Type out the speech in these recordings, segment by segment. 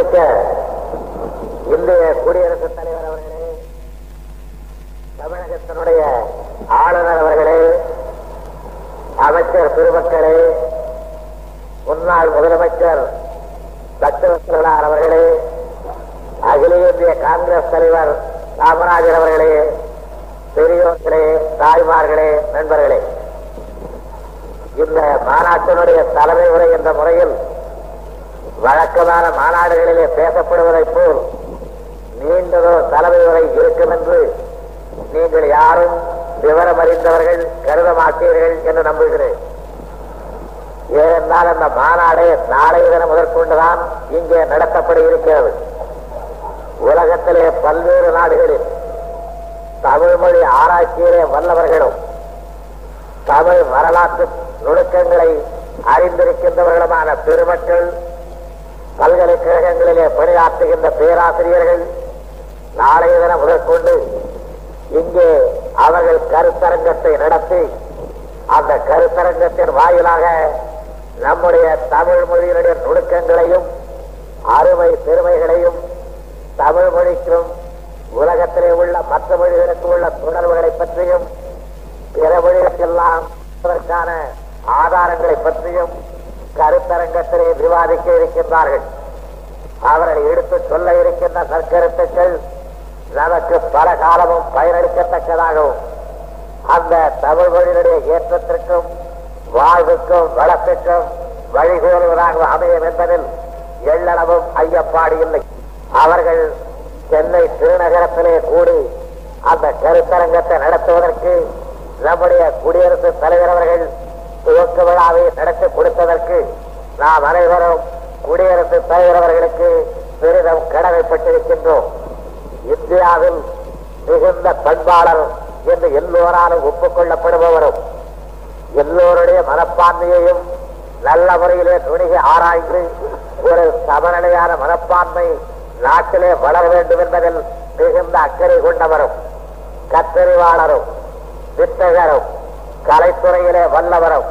மதிப்புமிக்க இந்திய குடியரசுத் தலைவர் அவர்களே தமிழகத்தினுடைய ஆளுநர் அவர்களே அமைச்சர் பெருமக்களே முன்னாள் முதலமைச்சர் லட்சுமணனார் அவர்களே அகில இந்திய காங்கிரஸ் தலைவர் காமராஜர் அவர்களே பெரியோர்களே தாய்மார்களே நண்பர்களே. இந்த மாநாட்டினுடைய தலைமை உரை என்ற முறையில் வழக்கமான மாநாடுகளிலே பேசப்படுவதைப் போல் நீண்டதோ தலைமை இருக்கும் என்று நீங்கள் யாரும் விவரம் அறிந்தவர்கள் கருத மாட்டீர்கள் என்று நம்புகிறேன். ஏனென்றால் அந்த மாநாடு நாளைய தினம் முதற்கொண்டுதான் இங்கே நடத்தப்பட இருக்கிறது. உலகத்திலே பல்வேறு நாடுகளில் தமிழ் மொழி ஆராய்ச்சியிலே வல்லவர்களும் தமிழ் வரலாற்று நுணுக்கங்களை அறிந்திருக்கின்றவர்களுமான பெருமக்கள் பல்கலைக்கழகங்களிலே பணியாற்றுகின்ற பேராசிரியர்கள் நாளைய தினம் முதற்கொண்டு இங்கே அவர்கள் கருத்தரங்கத்தை நடத்தி அந்த கருத்தரங்கத்தின் வாயிலாக நம்முடைய தமிழ் மொழியினுடைய நுணுக்கங்களையும் அருமை பெருமைகளையும் தமிழ் மொழிக்கும் உலகத்திலே உள்ள மற்ற மொழிகளுக்கு உள்ள தொடர்புகளை பற்றியும் பிற மொழிகளுக்கெல்லாம் ஆதாரங்களை பற்றியும் கருத்தரங்கத்திலே விவாதிக்க இருக்கின்றார்கள். அவர்கள் எடுத்துச் சொல்ல இருக்கின்ற சற்கருத்துக்கள் நமக்கு பல காலமும் பயனளிக்கத்தக்கதாகவும் அந்த தமிழ் மொழியினுடைய ஏற்றத்திற்கும் வாழ்வுக்கும் வளத்திற்கும் வழிகோலுவதாக அமையும் என்பதில் எள்ளளவும் ஐயப்பாடு இல்லை. அவர்கள் சென்னை திருநகரத்திலே கூடி அந்த கருத்தரங்கத்தை நடத்துவதற்கு நம்முடைய குடியரசுத் தலைவர் அவர்கள் துவக்க விழாவை நடத்தி கொடுத்ததற்கு நாம் அனைவரும் குடியரசு தலைவர் அவர்களுக்கு பெரிதும் கடமைப்பட்டிருக்கின்றோம். இந்தியாவில் மிகுந்த பண்பாளர் என்று எல்லோராலும் ஒப்புக்கொள்ளப்படுபவரும் எல்லோருடைய மனப்பான்மையையும் நல்ல முறையிலே துணிகை ஆராய்ந்து ஒரு சமநிலையான மனப்பான்மை நாட்டிலே வளர வேண்டும் என்பதில் மிகுந்த அக்கறை கொண்டவரும் கத்தறிவாளரும் வித்தகரும் கலைத்துறையிலே வல்லவரும்.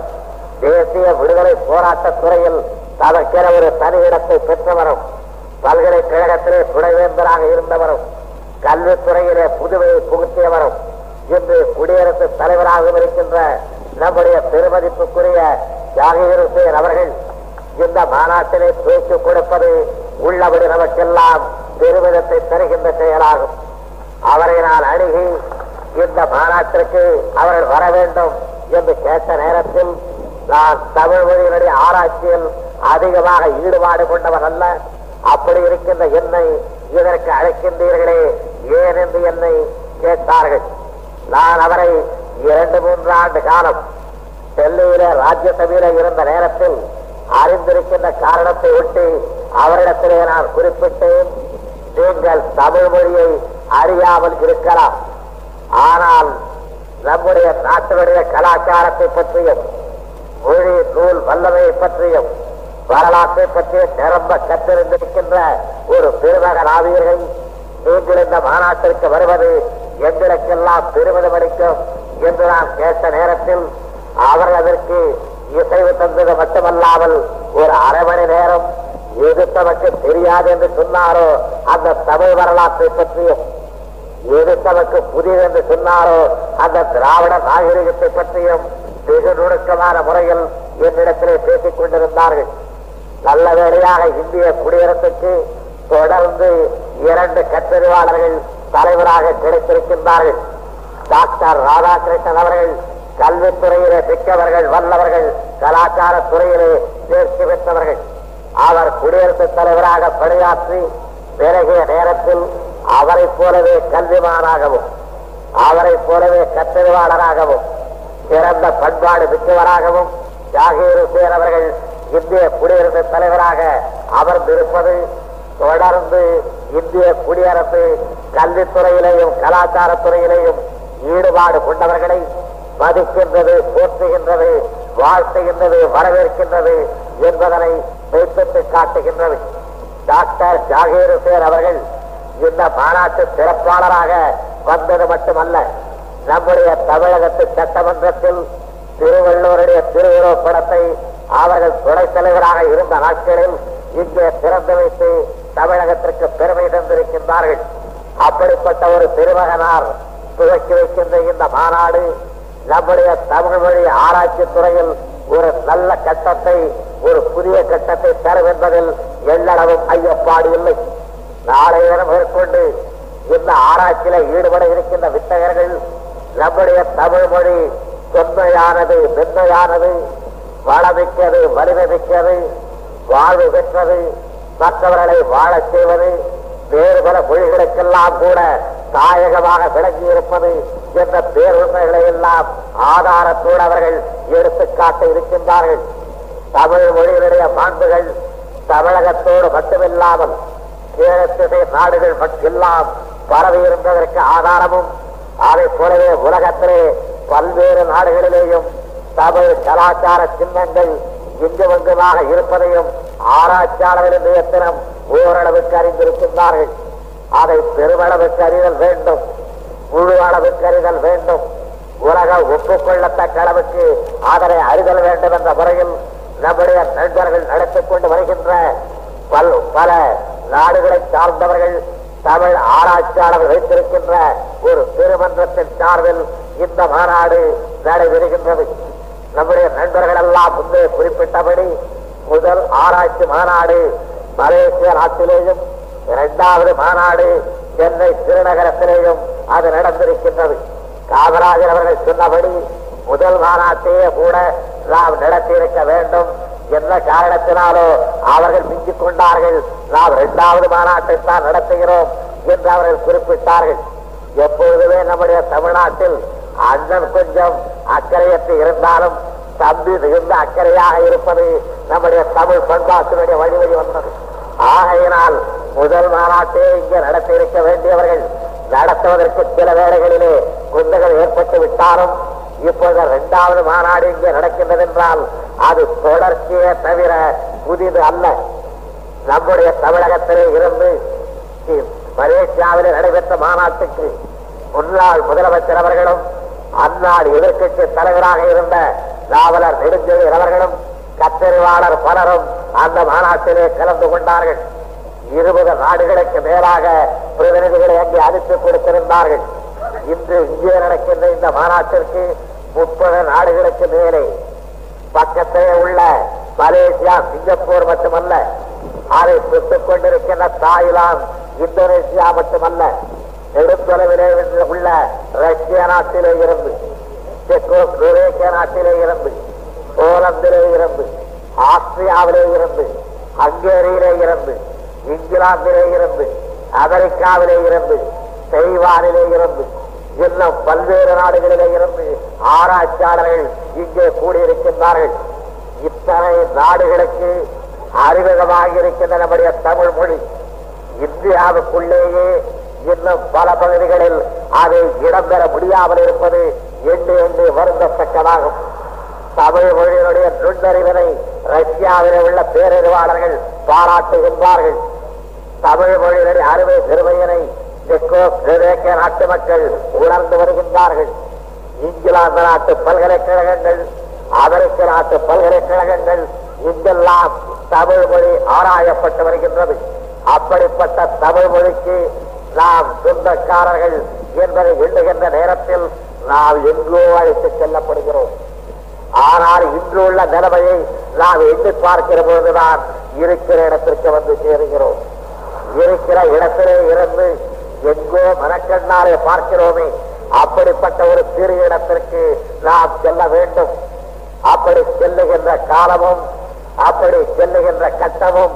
தேசிய விடுதலை போராட்ட துறையில் அதற்கென ஒரு தனி இடத்தை பெற்றவரும் பல்கலைக்கழகத்திலே துணைவேந்தராக இருந்தவரும் கல்வித்துறையிலே புதுமையை புகுத்தியவரும் இன்று குடியரசு தலைவராகவும் இருக்கின்ற நம்முடைய பெருமதிப்புக்குரிய ஜாகிர் ஹுசேன் அவர்கள் இந்த மாநாட்டிலே பேச்சு கொடுப்பது உள்ளபடி நமக்கெல்லாம் பெருமிதத்தை தருகின்ற செயலாகும். அவரை நான் அணுகி இந்த மாநாட்டிற்கு அவர்கள் வர வேண்டும் என்று கேட்ட நேரத்தில் நான் தமிழ் மொழியினுடைய ஆராய்ச்சியில் அதிகமாக ஈடுபாடு கொண்டவர் அல்ல. அப்படி இருக்கின்ற என்னை இதற்கு அழைக்கின்றீர்களே ஏன் என்று என்னை கேட்டார்கள். நான் அவரை இரண்டு மூன்று ஆண்டு காலம் டெல்லியில ராஜ்யசபையில இருந்த நேரத்தில் அறிந்திருக்கின்ற காரணத்தை ஒட்டி அவரிடத்திலே நான் குறிப்பிட்டேன். நீங்கள் தமிழ் மொழியை அறியாமல் இருக்கலாம். ஆனால் நம்முடைய நாட்டினுடைய கலாச்சாரத்தை பற்றியும் மொழி நூல் வல்லமையை பற்றியும் வரலாற்றை பற்றி நிரம்ப கற்றிருந்திருக்கின்ற ஒரு பெருமக ஆவியர்கள் நீங்கள் இந்த மாநாட்டிற்கு வருவது எங்களுக்கெல்லாம் பெருமிதம் அளிக்கும் என்று நான் கேட்ட நேரத்தில் அவர்கள் அதற்கு இசைவு தந்தது மட்டுமல்லாமல் ஒரு அரை மணி நேரம் எது தமக்கு தெரியாது என்று சொன்னாரோ அந்த தமிழ் வரலாற்றை பற்றியும் எது தமக்கு புதியது என்று சொன்னாரோ அந்த திராவிட நாகரிகத்தை பற்றியும் வெகு நுணுக்கமான முறையில் என்னிடத்திலே பேசிக் கொண்டிருந்தார்கள். நல்ல வேளையாக இந்திய குடியரசுக்கு தொடர்ந்து இரண்டு கற்றறிவாளர்கள் தலைவராக கிடைத்திருக்கின்றார்கள். டாக்டர் ராதாகிருஷ்ணன் அவர்கள் கல்வித்துறையிலே மிக்கவர்கள் வல்லவர்கள் கலாச்சார துறையிலே தேர்ச்சி பெற்றவர்கள். அவர் குடியரசுத் தலைவராக பணியாற்றி விலகிய நேரத்தில் அவரைப் போலவே கல்விமானாகவும் அவரைப் போலவே கற்றறிவாளராகவும் சிறந்த பண்பாடு மிக்கவராகவும் ஜாகீர் ஹுசேன் அவர்கள் இந்திய குடியரசுத் தலைவராக அமர்ந்திருப்பது தொடர்ந்து இந்திய குடியரசு கல்வித்துறையிலேயும் கலாச்சாரத்துறையிலேயும் ஈடுபாடு கொண்டவர்களை மதிக்கின்றது போற்றுகின்றது வாழ்த்துகின்றது வரவேற்கின்றது என்பதனை மெய்ப்பித்து காட்டுகின்றது. டாக்டர் ஜாகீர் ஹுசேன் அவர்கள் இந்த மாநாட்டு சிறப்பாளராக வந்தது மட்டுமல்ல நம்முடைய தமிழகத்து சட்டமன்றத்தில் திருவள்ளூருடைய திருவுருவப் படத்தை அவர்கள் துணை தலைவராக இருந்த நாட்களில் இங்கே திறந்து வைத்து தமிழகத்திற்கு பெருமை தந்திருக்கின்றார்கள். அப்படிப்பட்ட ஒரு திருமகனார் துவக்கி வைக்கின்ற இந்த மாநாடு நம்முடைய தமிழ் மொழி ஆராய்ச்சி துறையில் ஒரு நல்ல கட்டத்தை ஒரு புதிய கட்டத்தை தரும் என்பதில் எல்லளவும் ஐயப்பாடு இல்லை. நாளை தினம் மேற்கொண்டு இந்த ஆராய்ச்சியில ஈடுபட இருக்கின்ற வித்தகர்கள் நம்முடைய தமிழ் மொழி தொன்மையானது மென்மையானது வளமிக்கது வலிமைமிக்கது வாழ்வு பெற்றது மற்றவர்களை வாழச் செய்வது வேறு பல மொழிகளுக்கெல்லாம் கூட தாயகமாக விளங்கி இருப்பது என்ற பேருண்மைகளை எல்லாம் ஆதாரத்தோடு அவர்கள் எடுத்துக்காட்ட இருக்கின்றார்கள். தமிழ் மொழியினுடைய மாண்புகள் தமிழகத்தோடு மட்டுமில்லாமல் கேரளத்திலே நாடுகள் எல்லாம் பரவி இருந்ததற்கு ஆதாரமும் அதை போலவே உலகத்திலே பல்வேறு நாடுகளிலேயும் தமிழ் கலாச்சார சின்னங்கள் இங்குமங்குமாக இருப்பதையும் ஆராய்ச்சியாளர்கள் இன்றைய தினம் ஓரளவுக்கு அறிந்திருக்கின்றார்கள். அதை பெருமளவுக்கு அறிதல் வேண்டும். முழு அளவுக்கு அறிதல் வேண்டும். உலகம் ஒப்புக்கொள்ளத்தக்க அளவுக்கு அதனை அறிதல் வேண்டும் என்ற முறையில் நம்முடைய நண்பர்கள் நடத்திக் கொண்டு வருகின்ற பல நாடுகளை சார்ந்தவர்கள் தமிழ் ஆராய்ச்சியாளர்கள் வைத்திருக்கின்ற ஒரு பெருமன்றத்தின் சார்பில் இந்த மாநாடு நடைபெறுகின்றது. நம்முடைய நண்பர்கள் எல்லாம் முன்பே குறிப்பிட்டபடி முதல் ஆராய்ச்சி மாநாடு மலேசிய நாட்டிலேயும் இரண்டாவது மாநாடு சென்னை திருநகரத்திலேயும் அது நடந்திருக்கின்றது. காமராஜர் அவர்கள் சொன்னபடி முதல் மாநாட்டையே கூட நாம் நடத்தியிருக்க வேண்டும். எந்த காரணத்தினாலோ அவர்கள் மிஞ்சிக் கொண்டார்கள் நாம் இரண்டாவது மாநாட்டை தான் நடத்துகிறோம் என்று அவர்கள் குறிப்பிட்டார்கள். எப்பொழுதுமே நம்முடைய தமிழ்நாட்டில் அண்ணன் கொஞ்சம் அக்கறையற்று இருந்தாலும் தம்பி மிகுந்த அக்கறையாக இருப்பது நம்முடைய தமிழ் பண்பாட்டினுடைய வழிவழி வந்தது ஆகையினால் முதல் மாநாட்டே இங்கே நடத்தி இருக்க வேண்டியவர்கள் நடத்துவதற்கு சில வேளைகளிலே குந்தகள் ஏற்பட்டு விட்டாலும் இப்போது இரண்டாவது மாநாடு இங்கே நடக்கின்றது என்றால் அது தொடர்ச்சியே தவிர புதிது அல்ல. நம்முடைய தமிழகத்திலே இருந்து மலேசியாவில் நடைபெற்ற மாநாட்டுக்கு முன்னாள் முதலமைச்சர் அவர்களும் அந்நாடு எதிர்கட்சி தலைவராக இருந்த நாவலர் நெடுஞ்செழியர் அவர்களும் கத்தறிவாளர் பலரும் அந்த மாநாட்டிலே கலந்து கொண்டார்கள். இருபது நாடுகளுக்கு மேலாக பிரதிநிதிகளை அங்கே அனுப்பி கொடுத்திருந்தார்கள். இன்று இங்கே நடக்கின்ற இந்த மாநாட்டிற்கு முப்பது நாடுகளுக்கு மேலே பக்கத்திலே உள்ள மலேசியா சிங்கப்பூர் மட்டுமல்ல அதை சுட்டுக் கொண்டிருக்கின்ற தாய்லாந்து இந்தோனேசியா மட்டுமல்ல நெடுந்தொலைவிலே உள்ள ரஷ்ய நாட்டிலே இருந்து செக்கோஸ்லோவேக்கிய நாட்டிலே இருந்து போலந்திலே இருந்து ஆஸ்திரியாவிலே இருந்து ஹங்கேரியிலே இருந்து இங்கிலாந்திலே இருந்து அமெரிக்காவிலே இருந்து தைவானிலே இருந்து எல்லாம் பல்வேறு நாடுகளிலே இருந்து ஆராய்ச்சியாளர்கள் இங்கே கூடியிருக்கின்றார்கள். இத்தனை நாடுகளுக்கு அறிமுகமாக இருக்கின்ற நம்முடைய தமிழ் மொழி. இந்தியாவுக்குள்ளேயே இன்னும் பல பகுதிகளில் அதை இடம்பெற முடியாமல் இருப்பது எண்ணி எண்ணி வருந்தத்தக்கதாகும். தமிழ் மொழியினுடைய நுண்ணறிவினை ரஷ்யாவில் உள்ள பேரறிவாளர்கள் பாராட்டுகின்றார்கள். தமிழ் மொழியினுடைய அறுவை பெருமையினை செக்கோஸ்லோவேக்கிய நாட்டு மக்கள் உணர்ந்து வருகின்றார்கள். இங்கிலாந்து நாட்டு பல்கலைக்கழகங்கள் அமெரிக்க நாட்டு பல்கலைக்கழகங்கள் இங்கெல்லாம் தமிழ் மொழி ஆராயப்பட்டு வருகின்றது. அப்படிப்பட்ட தமிழ் மொழிக்கு நாம் சொந்தக்காரர்கள் என்பதை எண்ணுகின்ற நேரத்தில் நாம் எங்கோ அழைத்துச் செல்லப்படுகிறோம். ஆனால் இன்று உள்ள நிலைமையை நாம் எண்ணி பார்க்கிற பொழுதுதான் இருக்கிற இடத்திற்கு வந்து சேருகிறோம். இருக்கிற இடத்திலே இருந்து எங்கோ மனக்கண்ணாலே பார்க்கிறோமே. அப்படிப்பட்ட ஒரு திரு இடத்திற்கு நாம் செல்ல வேண்டும். அப்படி செல்லுகின்ற காலமும் அப்படி செல்லுகின்ற கட்டமும்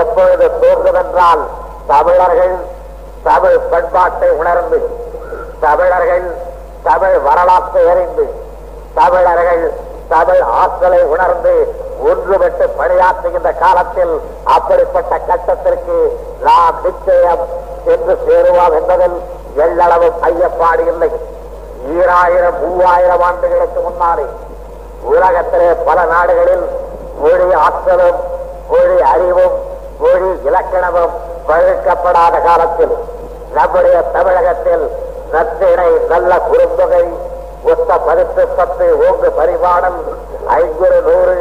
எப்பொழுது தோன்றுமென்றால் தமிழர்கள் தமிழ் பண்பாட்டை உணர்ந்து தமிழர்கள் தமிழ் வரலாற்றை அறிந்து தமிழர்கள் தமிழ் ஆற்றலை உணர்ந்து ஒன்றுபட்டு பணியாற்றுகின்ற காலத்தில் அப்படிப்பட்ட கட்டத்திற்கு நாம் நிச்சயம் சென்று சேருவோம் என்பதில் எள்ளளவு ஐயப்பாடு இல்லை. ஈராயிரம் மூவாயிரம் ஆண்டுகளுக்கு முன்னாலே உலகத்திலே பல நாடுகளில் மொழி ஆற்றலும் மொழி அறிவும் மொழி இலக்கணமும் பழுக்கப்படாத காலத்தில் நம்முடைய தமிழகத்தில் நத்திணை நல்ல குறுந்தொகை ஒத்த பருத்து பத்து ஓங்கு பரிமாணம் ஐங்குறு நூறு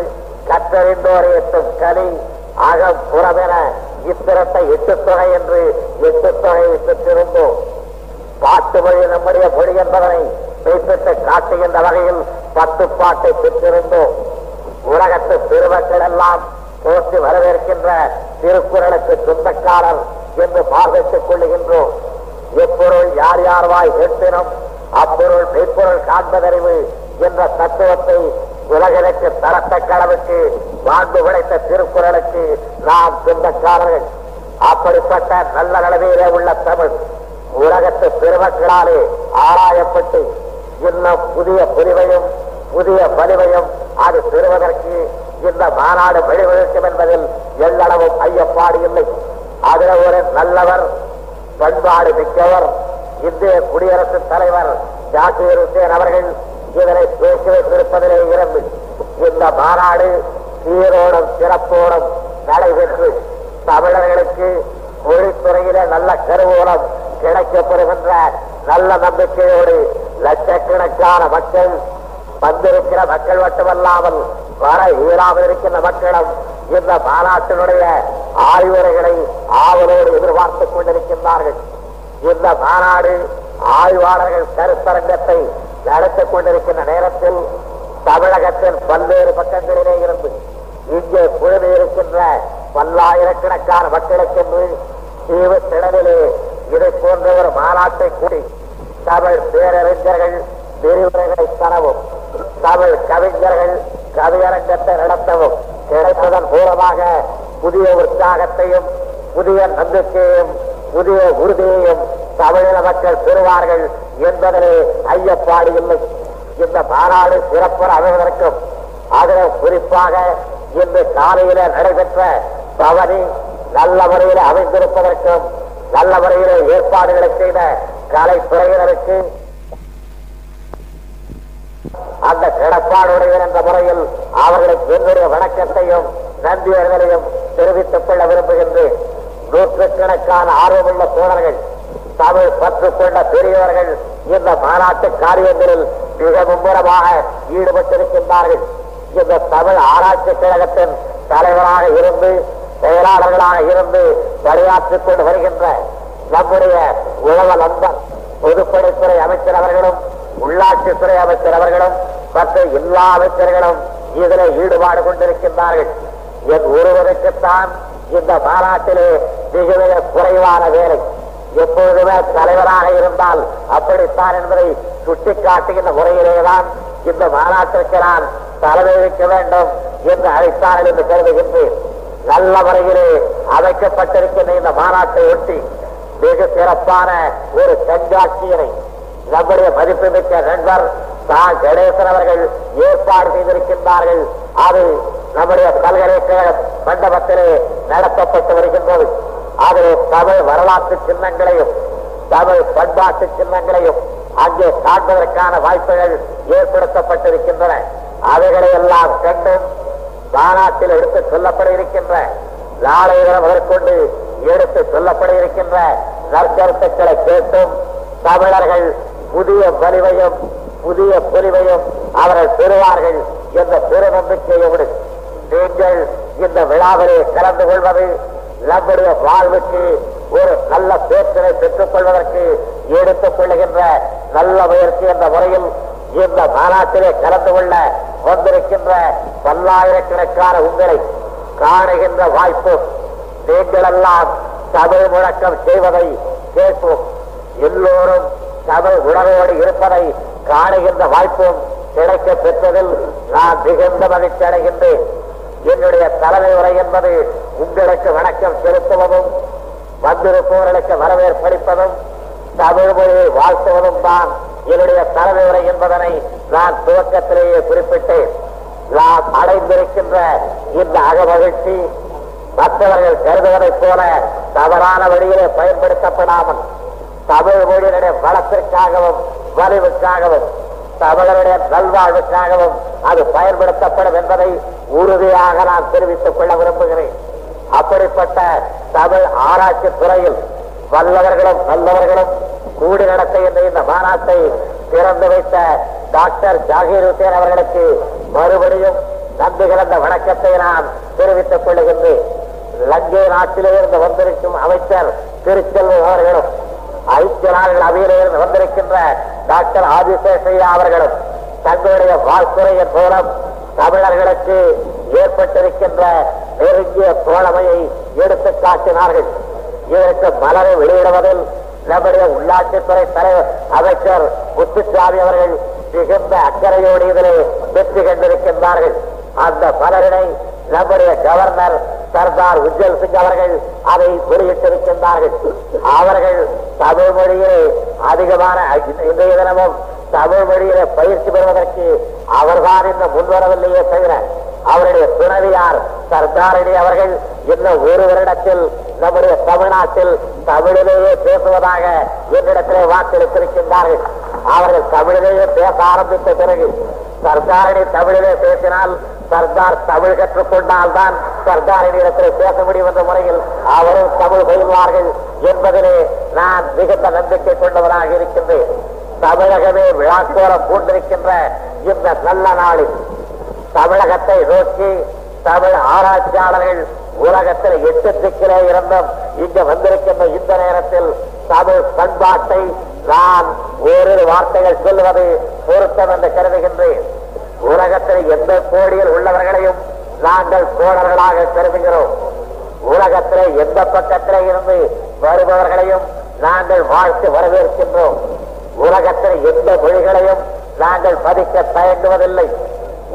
கற்றறிந்தோர் எட்டும் கனி அகம் புறமென இத்திரத்தை எட்டு தொகை என்று எட்டு தொகை பெற்றிருந்தோம். பாட்டு வழி நம்முடைய மொழி என்பதனை மெய்ப்பிட்டு காட்டுகின்ற வகையில் பத்து பாட்டை பெற்றிருந்தோம். உலகத்து பெருமக்கள் எல்லாம் போற்றி வரவேற்கின்ற திருக்குறளுக்கு சொந்தக்காரர் என்று பார்வைத்துக் கொள்ளுகின்றோம். எப்பொருள் யார் யார் வாய் கேட்டினும் அப்பொருள் மெய்ப்பொருள் காண்பதறிவு என்ற தத்துவத்தை உலகிற்கு தரத்தக்க அளவுக்கு வாழ்ந்து உழைத்த திருக்குறளுக்கு நாம் சொந்தக்காரர்கள் அப்படிப்பட்ட நல்ல நிலைமையிலே உள்ள தமிழ் உலகத்து பெருமக்களாலே ஆராயப்பட்டு இன்னும் புதிய புரிவையும் புதிய வலிவையும் அது பெறுவதற்கு இந்த மாநாடு வழிவகுக்கும் என்பதில் எல்லளவும் ஐயப்பாடு இல்லை. அதில் ஒரு நல்லவர் பண்பாடு மிக்கவர் இந்திய குடியரசுத் தலைவர் ஜாக்கீர் ஹுசேன் அவர்கள் இதனை பேசி வைத்திருப்பதிலே இருந்து இந்த மாநாடு சீரோடும் சிறப்போடும் நடைபெற்று தமிழர்களுக்கு மொழித்துறையிலே நல்ல கருவூலம் கிடைக்கப்படுகின்ற நல்ல நம்பிக்கையோடு லட்சக்கணக்கான மக்கள் வந்திருக்கிற மக்கள் மட்டுமல்லாமல் வர இயலாமல் இருக்கின்ற மக்களும் இந்த மாநாட்டினுடைய ஆய்வுரைகளை ஆவலோடு எதிர்பார்த்துக் கொண்டிருக்கின்றார்கள். இந்த மாநாடு ஆய்வாளர்கள் கருத்தரங்கத்தை நடத்திக் கொண்டிருக்கின்ற நேரத்தில் தமிழகத்தின் பல்வேறு பக்கங்களிலே இருந்து இங்கே குழுமி இருக்கின்ற பல்லாயிரக்கணக்கான மக்களுக்கென்று தீவு திடலிலே இதை போன்ற ஒரு மாநாட்டை கூடி தமிழ் பேரறிஞர்கள் விரிவுரைகளை தரவும் தமிழ் கவிஞர்கள் கவியரங்கத்தை நடத்தவும் கிடைப்பதன் மூலமாக புதிய உற்சாகத்தையும் புதிய நம்பிக்கையையும் புதிய உறுதியையும் தமிழின மக்கள் பெறுவார்கள் என்பதிலே ஐயப்பாடு இல்லை. இந்த மாநாடு சிறப்புற அமைவதற்கும் அதில் குறிப்பாக இன்று காலையில நடைபெற்ற பவனி நல்ல முறையில் அமைந்திருப்பதற்கும் நல்ல முறையில் ஏற்பாடுகளை செய்த கலைத்துறையினருக்கு அந்த கிடப்பாடுடையவர் என்ற முறையில் அவர்களுக்கு என்னுடைய வணக்கத்தையும் நன்றியர்களையும் தெரிவித்துக் கொள்ள விரும்புகின்றேன். நூற்றுக்கணக்கான ஆர்வமுள்ள தோழர்கள் தமிழ் பற்று கொண்ட பெரியவர்கள் இந்த மாநாட்டு காரியங்களில் மிக மும்முரமாக ஈடுபட்டிருக்கின்றார்கள். இந்த தமிழ் ஆராய்ச்சி கழகத்தின் தலைவராக இருந்து செயலாளர்களாக இருந்து பணியாற்றிக் கொண்டு வருகின்ற நம்முடைய உழவ நண்பர் பொதுப்பணித்துறை அமைச்சர் அவர்களும் உள்ளாட்சித்துறை அமைச்சர் அவர்களும் மற்ற எல்லா அமைச்சர்களும் இதில் ஈடுபாடு கொண்டிருக்கின்றார்கள். என் ஒருவருக்குத்தான் இந்த மாநாட்டிலே மிக மிக குறைவான வேலை. எப்பொழுதுமே தலைவராக இருந்தால் அப்படித்தான் என்பதை சுட்டிக்காட்டுகின்ற முறையிலேதான் இந்த மாநாட்டிற்கு நான் தலைமை வைக்க வேண்டும் என்று அழைத்தார்கள் என்று கருதுகின்றேன். நல்ல முறையிலே அமைக்கப்பட்டிருக்கின்ற இந்த மாநாட்டை ஒட்டி மிக சிறப்பான ஒரு கண்காட்சியினை நம்முடைய மதிப்புமிக்க நண்பர் சா. கணேசன் அவர்கள் ஏற்பாடு செய்திருக்கின்றார்கள். அது நம்முடைய பல்கலைக்கழக மண்டபத்திலே நடத்தப்பட்டு வருகின்றது. ஆகவே தமிழ் வரலாற்று சின்னங்களையும் தமிழ் பண்பாட்டு சின்னங்களையும் அங்கே காண்பதற்கான வாய்ப்புகள் ஏற்படுத்தப்பட்டிருக்கின்றன. அவைகளை எல்லாம் கண்டும் மாநாட்டில் எடுத்து சொல்லப்பட இருக்கின்ற நாளை தினம் முதற்கொண்டு எடுத்து சொல்லப்பட இருக்கின்ற நற்கருத்துக்களை கேட்டும் தமிழர்கள் புதிய வலிவையும் புதிய பொலிவையும் அவர்கள் பெறுவார்கள் என்ற பெருநம்பிக்கையோடு நீங்கள் இந்த விழாவிலே கலந்து கொள்வது நம்முடைய வாழ்வுக்கு ஒரு நல்ல பேச்சனை பெற்றுக் கொள்வதற்கு எடுத்துக் கொள்ளுகின்ற நல்ல முயற்சி என்ற முறையில் இந்த மாநாட்டிலே கலந்து கொள்ள வந்திருக்கின்ற பல்லாயிரக்கணக்கான உங்களை காணுகின்ற வாய்ப்பு நீங்களெல்லாம் தமிழ் முழக்கம் செய்வதை கேட்போம். எல்லோரும் தமிழ் உணர்வோடு இருப்பதை காணுகின்ற வாய்ப்பும் கிடைக்க பெற்றதில் நான் மிகுந்த மகிழ்ச்சி அடைகின்றேன் என்னுடைய தலைமை உரை என்பது உங்களுக்கு வணக்கம் செலுத்துவதும் வந்திருப்பவர்களுக்கு வரவேற்பளிப்பதும் தமிழ் மொழியை வாழ்த்துவதும் தான் என்னுடைய தலைமை உரை என்பதனை நான் துவக்கத்திலேயே குறிப்பிட்டேன். நாம் அடைந்திருக்கின்ற இந்த அகமகிழ்ச்சி மற்றவர்கள் கருதுவதைப் போல தவறான வழியிலே பயன்படுத்தப்படாமல் தமிழ் மொழியினுடைய வளத்திற்காகவும் வலிவுக்காகவும் தமிழருடைய நல்வாழ்வுக்காகவும் அது பயன்படுத்தப்படும் என்பதை உறுதியாக நான் தெரிவித்துக் கொள்ள விரும்புகிறேன். அப்படிப்பட்ட தமிழ் ஆராய்ச்சி துறையில் வல்லவர்களும் நல்லவர்களும் கூடி நடத்துகின்ற இந்த மாநாட்டை திறந்து வைத்த டாக்டர் ஜாகீர் ஹுசேன் அவர்களுக்கு மறுபடியும் நன்றி கலந்த வணக்கத்தை நான் தெரிவித்துக் கொள்ளுகின்றேன். லங்கை நாட்டிலிருந்து வந்திருக்கும் அமைச்சர் திருச்செல்வம் அவர்களும் ஐக்கிய நாடுகள் அவையிலிருந்து வந்திருக்கின்ற டாக்டர் ஆதிசேஷையா அவர்களும் தங்களுடைய வாழ்த்துறையின் மூலம் தமிழர்களுக்கு ஏற்பட்டிருக்கின்ற நெருங்கிய தோழமையை எடுத்து காட்டினார்கள். இதற்கு மலரை வெளியிடுவதில் நம்முடைய உள்ளாட்சித்துறை தலைவர் அமைச்சர் முத்துசாமி அவர்கள் மிகுந்த அக்கறையோடு இதிலே வெற்றி கண்டிருக்கின்றார்கள். அந்த மலரினை நம்முடைய கவர்னர் சர்தார் உஜ்ஜல் சிங் அவர்கள் அதை வெளியிட்டிருக்கின்றார்கள். அவர்கள் தமிழ் மொழியிலே அதிகமான இன்றைய தினமும் தமிழ் மொழியில பயிற்சி பெறுவதற்கு அவர்தான் இந்த முன்வரவில்லையே தவிர அவருடைய துணைவியார் சர்தாரணி அவர்கள் இன்னும் ஒரு வருடத்தில் நம்முடைய தமிழ்நாட்டில் தமிழிலேயே பேசுவதாக என்னிடத்திலே வாக்களித்திருக்கின்றார்கள். அவர்கள் தமிழிலேயே பேச ஆரம்பித்த பிறகு சர்தாரணி தமிழிலே பேசினால் சர்தார் தமிழ் கற்றுக்கொண்டால் தான் சர்தாரினிடத்தில் பேச முடியும் என்ற முறையில் அவரும் தமிழ் பயில்வார்கள் என்பதிலே நான் மிகுந்த நம்பிக்கை கொண்டவராக இருக்கின்றேன். தமிழகமே விழாக்கோலம் பூண்டிருக்கின்ற இந்த நல்ல நாளில் தமிழகத்தை நோக்கி தமிழ் ஆராய்ச்சியாளர்கள் உலகத்தில் எட்டு திக்கிலே இருந்தும் இங்கு வந்திருக்கின்ற இந்த நேரத்தில் தமிழ் பண்பாட்டை நான் ஓரிரு வார்த்தைகள் சொல்வது பொருத்தம் என்று கருதுகின்றேன். உலகத்தில் எந்த கோடியில் உள்ளவர்களையும் நாங்கள் தோழர்களாக கருதுகிறோம். உலகத்தில் எந்த பக்கத்திலே இருந்து வருபவர்களையும் நாங்கள் வாழ்த்து வரவேற்கின்றோம். உலகத்தில் எந்த மொழிகளையும் நாங்கள் மதிக்க தயங்குவதில்லை.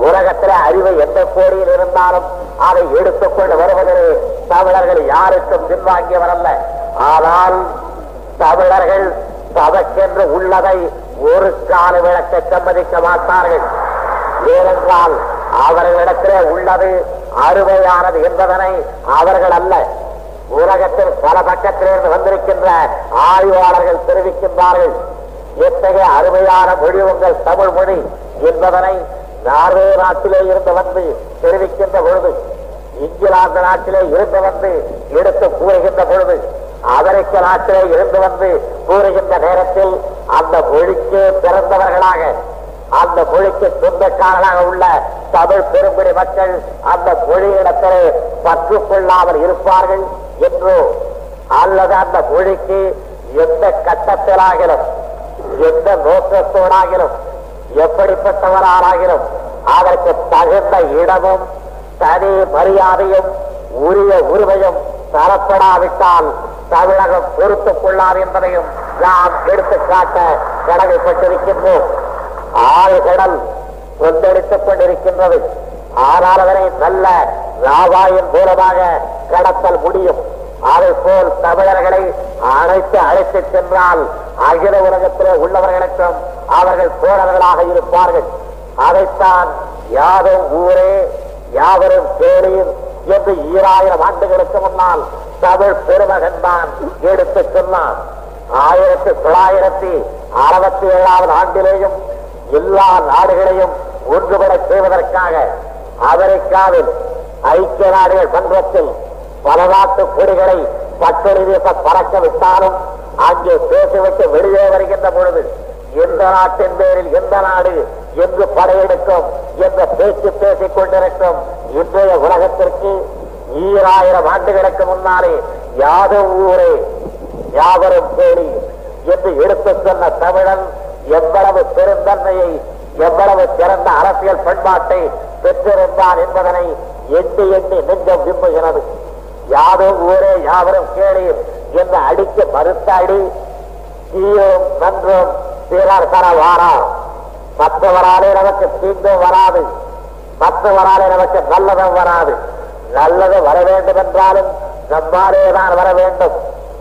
உலகத்திலே அறிவு எந்த கோடியில் இருந்தாலும் அதை எடுத்துக்கொண்டு வருவதில் தமிழர்கள் யாருக்கும் பின்வாங்கியவரல்ல. ஆனால் தமிழர்கள் தமக்கென்று உள்ளதை ஒரு கால விளக்க சம்மதிக்க மாட்டார்கள். ஏனென்றால் அவர்களிடத்திலே உள்ளது அருமையானது என்பதனை அவர்கள் அல்ல. உலகத்தில் பல பக்கத்திலிருந்து வந்திருக்கின்ற ஆய்வாளர்கள் தெரிவிக்கின்றார்கள். எத்தகைய அருமையான மொழி உங்கள் தமிழ் மொழி என்பதனை நார்வே நாட்டிலே இருந்து வந்து தெரிவிக்கின்ற பொழுது இங்கிலாந்து நாட்டிலே இருந்து வந்து எடுத்து கூறுகின்ற பொழுது அமெரிக்க நாட்டிலே இருந்து வந்து கூறுகின்ற நேரத்தில் அந்த மொழிக்கே பிறந்தவர்களாக அந்த மொழிக்கு சொந்தக்காரனாக உள்ள தமிழ் பெருங்குடி மக்கள் அந்த மொழியிடத்திலே பற்று கொள்ளாமல் இருப்பார்கள் என்றோ அல்லது அந்த மொழிக்கு எந்த கட்டத்திலாகிலும் எந்த நோக்கத்தோடாகிலும் எப்படிப்பட்டவராகிலும் அதற்கு தகுந்த இடமும் தனி மரியாதையும் உரிய உரிமையும் தரப்படாவிட்டால் தமிழகம் பொறுத்துக் கொள்ளார் என்பதையும் நாம் எடுத்துக்காட்ட கடமைப்பட்டிருக்கின்றோம். ஆறு கடல் கொந்தளித்துக் கொண்டிருக்கின்றது. ஆனால் அதனை நல்ல ராவாயின் மூலமாக கடத்தல் முடியும். அதை போல் தமிழர்களை அழைத்து அழைத்துச் சென்றால் அகில உலகத்திலே உள்ளவர்களுக்கும் அவர்கள் தோழர்களாக இருப்பார்கள். அதைத்தான் யாரும் ஊரே யாவரும் கேளீர் என்று ஈராயிரம் ஆண்டுகளுக்கு முன்னால் தமிழ் பெருமகன் தான் எடுத்து சொன்னான் ஆயிரத்தி தொள்ளாயிரத்தி அறுபத்தி ஏழாவது ஆண்டிலேயும் எல்லா நாடுகளையும் ஒன்றுபட செய்வதற்காக அமெரிக்காவில் ஐக்கிய நாடுகள் மன்றத்தில் பல நாட்டு கொடிகளை பட்டொலி வீச பறக்க விட்டாலும் அங்கே பேசிவிட்டு வெளியே வருகின்ற பொழுது எந்த நாட்டின் பேரில் எந்த நாடு என்று படையெடுக்கும் என்ற பேச்சு பேசிக் கொண்டிருக்கும் இன்றைய உலகத்திற்கு ஈராயிரம் ஆண்டுகளுக்கு முன்னாலே யாதவ் ஊரே யாவரும் கேளி என்று எடுத்துச் சொன்ன தமிழன் எவ்வளவு பெருந்தன்மையை எவ்வளவு சிறந்த அரசியல் பண்பாட்டை பெற்றிருந்தான் என்பதனை எண்ணி எண்ணி நெஞ்சம் விம்புகிறது யாதோ ஊரே யாவரும் கேளு என்று அடிக்க மறுத்த அடி தீயும் நன்றும் பிறர் தர வாரா. மற்றவராலே நமக்கு தீங்கும் வராது. மற்றவராலே நமக்கு நல்லதும் வராது. நல்லது வர வேண்டும் என்றாலும் நம்மாலே தான் வர வேண்டும்.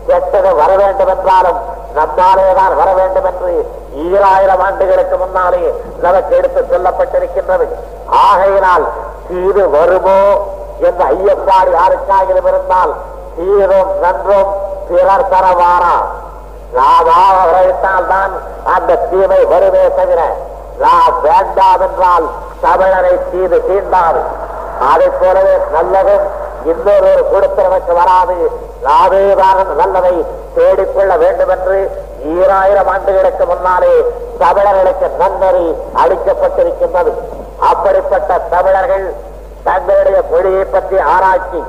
கெட்டது வர வேண்டும் என்றாலும் நம்மாலே தான் வர வேண்டும் என்று ஈராயிரம் ஆண்டுகளுக்கு முன்னாலே நமக்கு எடுத்து சொல்லப்பட்டிருக்கின்றது. ஆகையினால் தீது வருமோ என்ற ஐயப்பாடு யாருக்காகிலும் இருந்தால் தீரும் நன்றும் பிறர் தரவாரா? நாமாக உழைத்தால் தான் அந்த தீமை வருமே தவிர நாம் வேண்டாம் என்றால் தமிழரை தீது தீண்டாது. அதை போலவே நல்லதும் இன்னொரு கொடுத்தவனுக்கு வராது. நாவேதான் நல்லதை தேடிக்கொள்ள வேண்டும் என்று ஈராயிரம் ஆண்டுகளுக்கு முன்னாலே தமிழர்களுக்கு நன்னறி அளிக்கப்பட்டிருக்கின்றது. அப்படிப்பட்ட தமிழர்கள் தங்களுடைய மொழியை பற்றி ஆராய்ச்சி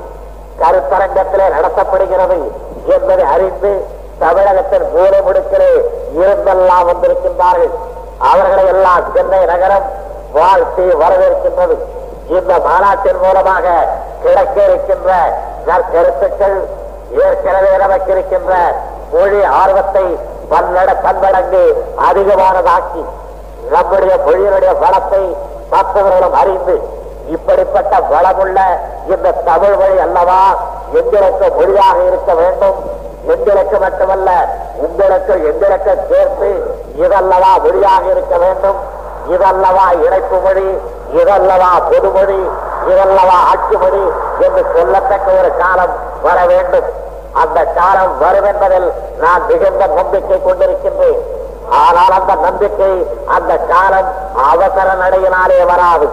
கருத்தரங்கத்திலே நடத்தப்படுகிறது என்பதை அறிந்து தமிழகத்தின் மூலை முடுக்கிலே இருந்தெல்லாம் வந்திருக்கின்றார்கள். அவர்களை எல்லாம் சென்னை நகரம் வாழ்த்தி வரவேற்கின்றது. இந்த மாநாட்டின் மூலமாக கிடைக்க இருக்கின்ற நற்கருத்துக்கள் ஏற்கனவே நமக்கு இருக்கின்ற மொழி ஆர்வத்தை பன்னட பன்மடங்கு அதிகமானதாக்கி நம்முடைய மொழியினுடைய வளத்தை மற்றவர்களும் அறிந்து இப்படிப்பட்ட வளமுள்ள இந்த தமிழ் மொழி அல்லவா? எங்களுக்கு மொழியாக இருக்க வேண்டும். எங்களுக்கு மட்டுமல்ல உங்களுக்கு எங்களுக்கு சேர்த்து இதல்லவா மொழியாக இருக்க வேண்டும். இதல்லவா இணைப்பு மொழி இதல்லவா பொதுமொழி இதல்லவா ஆட்சி மொழி என்று சொல்லத்தக்க ஒரு காலம் வர வேண்டும். அந்த காலம் வரும் என்பதில் நான் மிகுந்த நம்பிக்கை கொண்டிருக்கின்றேன். ஆனால் அந்த நம்பிக்கை அந்த காலம் அவசர நடையினாலே வராது.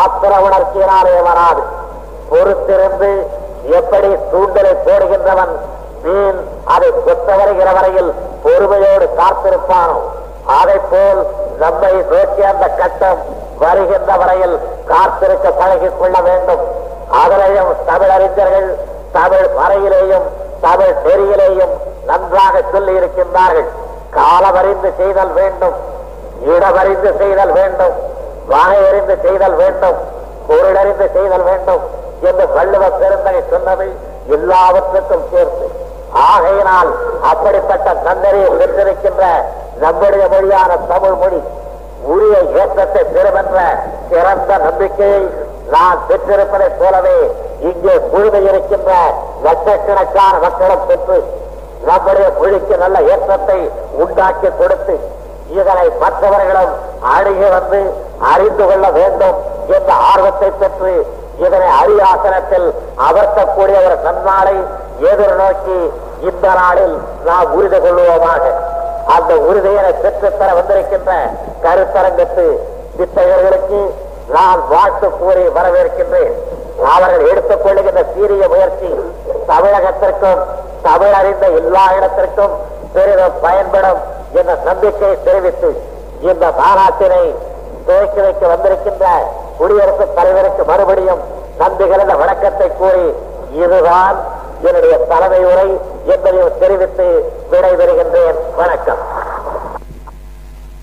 ஆத்திர உணர்ச்சியினாலே வராது. பொறுத்திருந்து எப்படி தூண்டலை போடுகின்றவன் மீன் அதை கொத்த வருகிற வரையில் பொறுமையோடு காத்திருப்பானோ? அதை போல் நம்மை நோக்கி அந்த கட்டம் வருகின்ற வரையில் காத்திருக்க பழகிக் கொள்ள வேண்டும். அதிலேயும் தமிழறிஞர்கள் தமிழ் வரையிலேயும் தமிழ் நெறியிலேயும் நன்றாக சொல்லி இருக்கின்றார்கள் காலமறிந்து செய்தல் வேண்டும் இடமறிந்து செய்தல் வேண்டும் வகையறிந்து செய்தல் வேண்டும் பொருளறிந்து செய்தல் வேண்டும் என்று வள்ளுவ பெருந்தகை சொன்னது எல்லாவற்றுக்கும் சேர்த்து ஆகையினால் அப்படிப்பட்ட நன்னறியை பெற்றிருக்கின்ற நம்முடைய மொழியான தமிழ் மொழி உரிய ஏற்றத்தை பெறுமென்ற சிறந்த நம்பிக்கையை நான் பெற்றிருப்பதைப் போலவே இங்கே முழுமை இருக்கின்ற லட்சக்கணக்கான மக்களும் பெற்று நம்முடைய மொழிக்கு நல்ல ஏற்றத்தை உண்டாக்கி கொடுத்து இதனை மற்றவர்களும் அணுகி வந்து அறிந்து கொள்ள வேண்டும் என்ற ஆர்வத்தை பெற்று இதனை அரியாசனத்தில் அமர்த்தக்கூடிய ஒரு நன்னாளை எதிர்நோக்கி இந்த நாளில் நாம் உறுதி கொள்வோமாக. அந்த உறுதியினை பெற்றுத்தர வந்திருக்கின்ற கருத்தரங்கத்து வித்தகர்களுக்கு நான் வாழ்த்து கூறி வரவேற்கின்றேன். அவர்கள் எடுத்துக் கொள்ளுகின்ற சீரிய முயற்சி தமிழகத்திற்கும் தமிழ் அறிந்த எல்லா இடத்திற்கும் பெரிதும் பயன்படும் என்ற நம்பிக்கையை தெரிவித்து இந்த மாநாட்டினை துவக்கி வைக்க வந்திருக்கின்ற குடியரசுத் தலைவருக்கு மறுபடியும் நன்றி கலந்த வணக்கத்தை கூறி இதுதான் என்னுடைய தலைமை உரை என்பதையும் தெரிவித்து விடைபெறுகின்றேன். வணக்கம்.